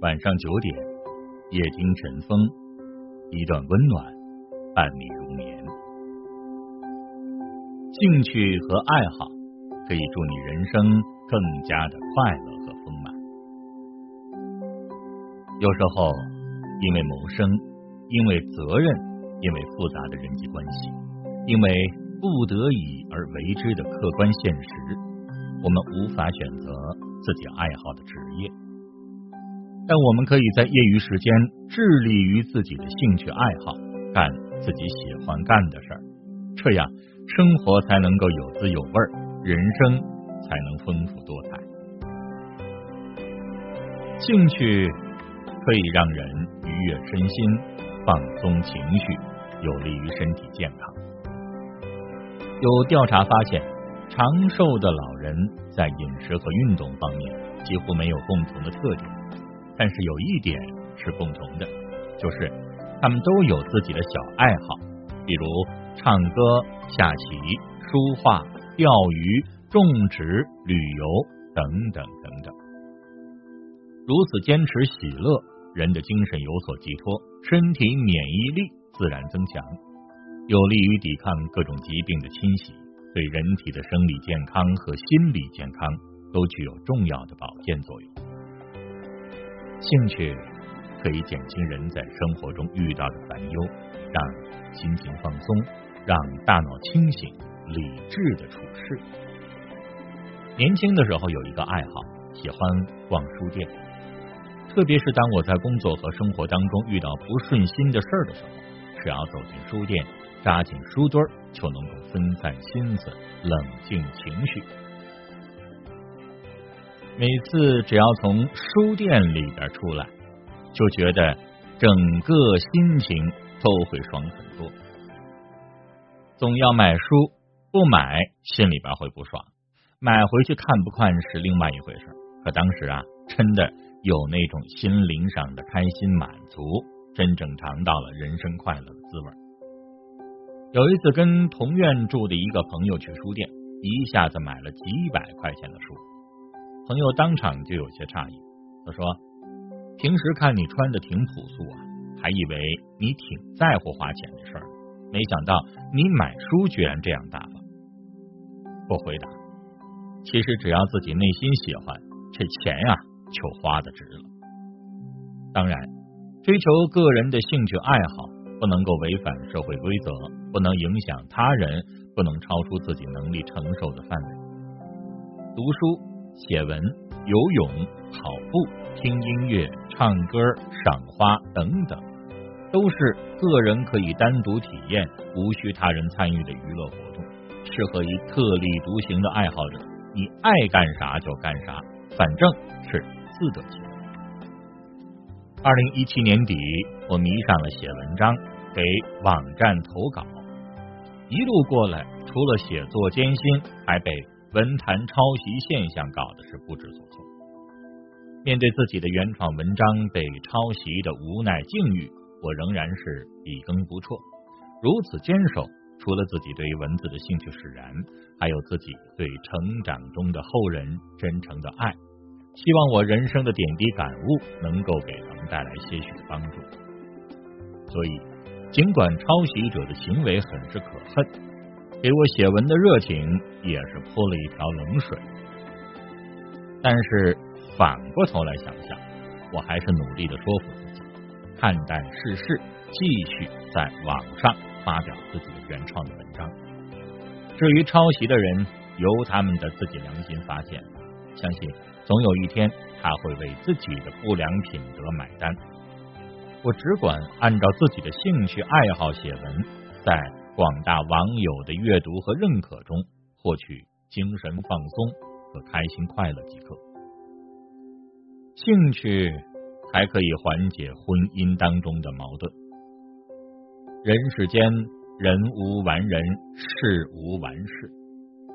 晚上九点，夜听晨风，一段温暖伴你入眠。兴趣和爱好可以助你人生更加的快乐和丰满。有时候，因为谋生，因为责任，因为复杂的人际关系，因为不得已而为之的客观现实，我们无法选择自己爱好的职业。但我们可以在业余时间致力于自己的兴趣爱好，干自己喜欢干的事儿，这样生活才能够有滋有味儿，人生才能丰富多彩。兴趣可以让人愉悦身心，放松情绪，有利于身体健康。有调查发现，长寿的老人在饮食和运动方面几乎没有共同的特点。但是有一点是共同的，就是他们都有自己的小爱好，比如唱歌、下棋、书画、钓鱼、种植、旅游等等等等。如此坚持喜乐，人的精神有所寄托，身体免疫力自然增强，有利于抵抗各种疾病的侵袭，对人体的生理健康和心理健康都具有重要的保健作用。兴趣可以减轻人在生活中遇到的烦忧，让心情放松，让大脑清醒，理智的处事。年轻的时候有一个爱好，喜欢逛书店，特别是当我在工作和生活当中遇到不顺心的事儿的时候，只要走进书店，扎进书堆儿，就能够分散心思，冷静情绪。每次只要从书店里边出来，就觉得整个心情都会爽很多。总要买书，不买心里边会不爽，买回去看不看是另外一回事。可当时啊，真的有那种心灵上的开心满足，真正尝到了人生快乐的滋味。有一次跟同院住的一个朋友去书店，一下子买了几百块钱的书。朋友当场就有些诧异，他说：“平时看你穿的挺朴素啊，还以为你挺在乎花钱的事儿，没想到你买书居然这样大方。”我回答：“其实只要自己内心喜欢，这钱呀就花的值了。当然，追求个人的兴趣爱好，不能够违反社会规则，不能影响他人，不能超出自己能力承受的范围。读书。”写文、游泳、跑步、听音乐、唱歌、赏花等等，都是个人可以单独体验、无需他人参与的娱乐活动，适合于特立独行的爱好者。你爱干啥就干啥，反正是自得其乐。二零一七年底，我迷上了写文章，给网站投稿，一路过来，除了写作艰辛，还被。文坛抄袭现象搞的是不知所措。面对自己的原创文章被抄袭的无奈境遇，我仍然是笔耕不辍。如此坚守，除了自己对于文字的兴趣使然，还有自己对成长中的后人真诚的爱。希望我人生的点滴感悟能够给他们带来些许的帮助。所以，尽管抄袭者的行为很是可恨。给我写文的热情也是泼了一条冷水，但是反过头来想想，我还是努力的说服自己，看淡世事，继续在网上发表自己的原创的文章。至于抄袭的人，由他们的自己良心发现，相信总有一天他会为自己的不良品德买单。我只管按照自己的兴趣爱好写文，在。广大网友的阅读和认可中，获取精神放松和开心快乐即可。兴趣还可以缓解婚姻当中的矛盾。人世间，人无完人，事无完事，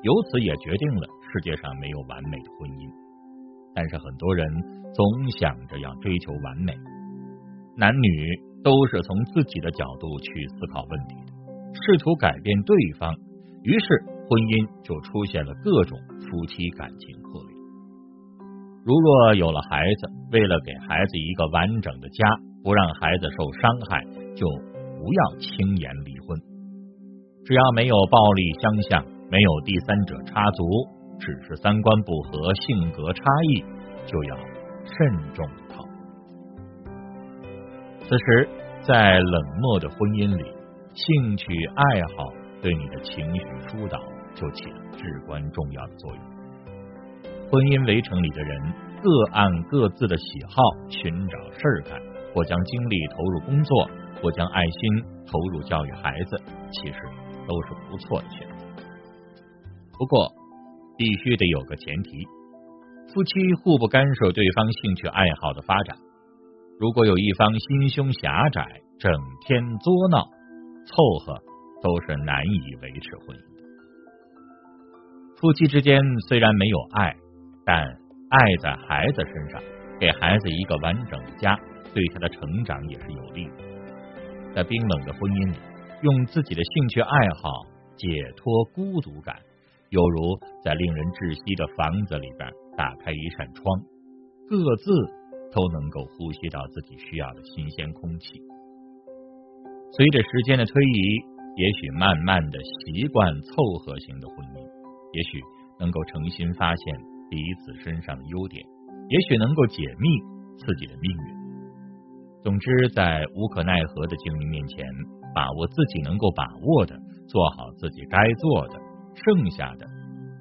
由此也决定了世界上没有完美的婚姻。但是很多人总想着要追求完美，男女都是从自己的角度去思考问题的。试图改变对方，于是婚姻就出现了各种夫妻感情破裂。如若有了孩子，为了给孩子一个完整的家，不让孩子受伤害，就不要轻言离婚。只要没有暴力相向，没有第三者插足，只是三观不合、性格差异，就要慎重考虑。此时，在冷漠的婚姻里，兴趣爱好对你的情绪疏导就起了至关重要的作用。婚姻围城里的人各按各自的喜好寻找事儿干，或将精力投入工作，或将爱心投入教育孩子，其实都是不错的选择。不过，必须得有个前提：夫妻互不干涉对方兴趣爱好的发展。如果有一方心胸狭窄，整天作闹，凑合都是难以维持婚姻的。夫妻之间虽然没有爱。但爱在孩子身上，给孩子一个完整的家，对他的成长也是有利的。在冰冷的婚姻里，用自己的兴趣爱好解脱孤独感，犹如在令人窒息的房子里边打开一扇窗，各自都能够呼吸到自己需要的新鲜空气。随着时间的推移，也许慢慢的习惯凑合型的婚姻，也许能够诚心发现。彼此身上的优点，也许能够解密自己的命运。总之，在无可奈何的境遇面前，把握自己能够把握的，做好自己该做的，剩下的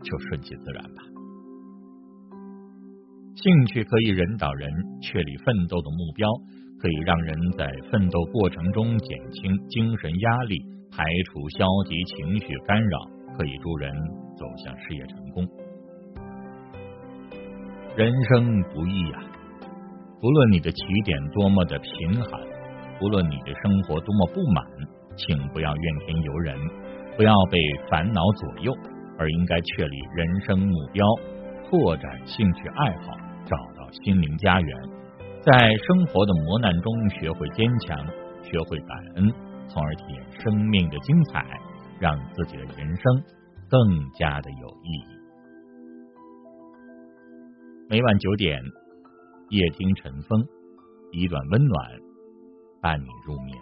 就顺其自然吧。兴趣可以引导人确立奋斗的目标，可以让人在奋斗过程中减轻精神压力，排除消极情绪干扰，可以助人走向事业成功。人生不易呀，不论你的起点多么的贫寒，不论你的生活多么不满，请不要怨天尤人，不要被烦恼左右，而应该确立人生目标，拓展兴趣爱好，找到心灵家园，在生活的磨难中学会坚强，学会感恩，从而体验生命的精彩，让自己的人生更加的有意义。每晚九点，夜听晨风，一段温暖，伴你入眠。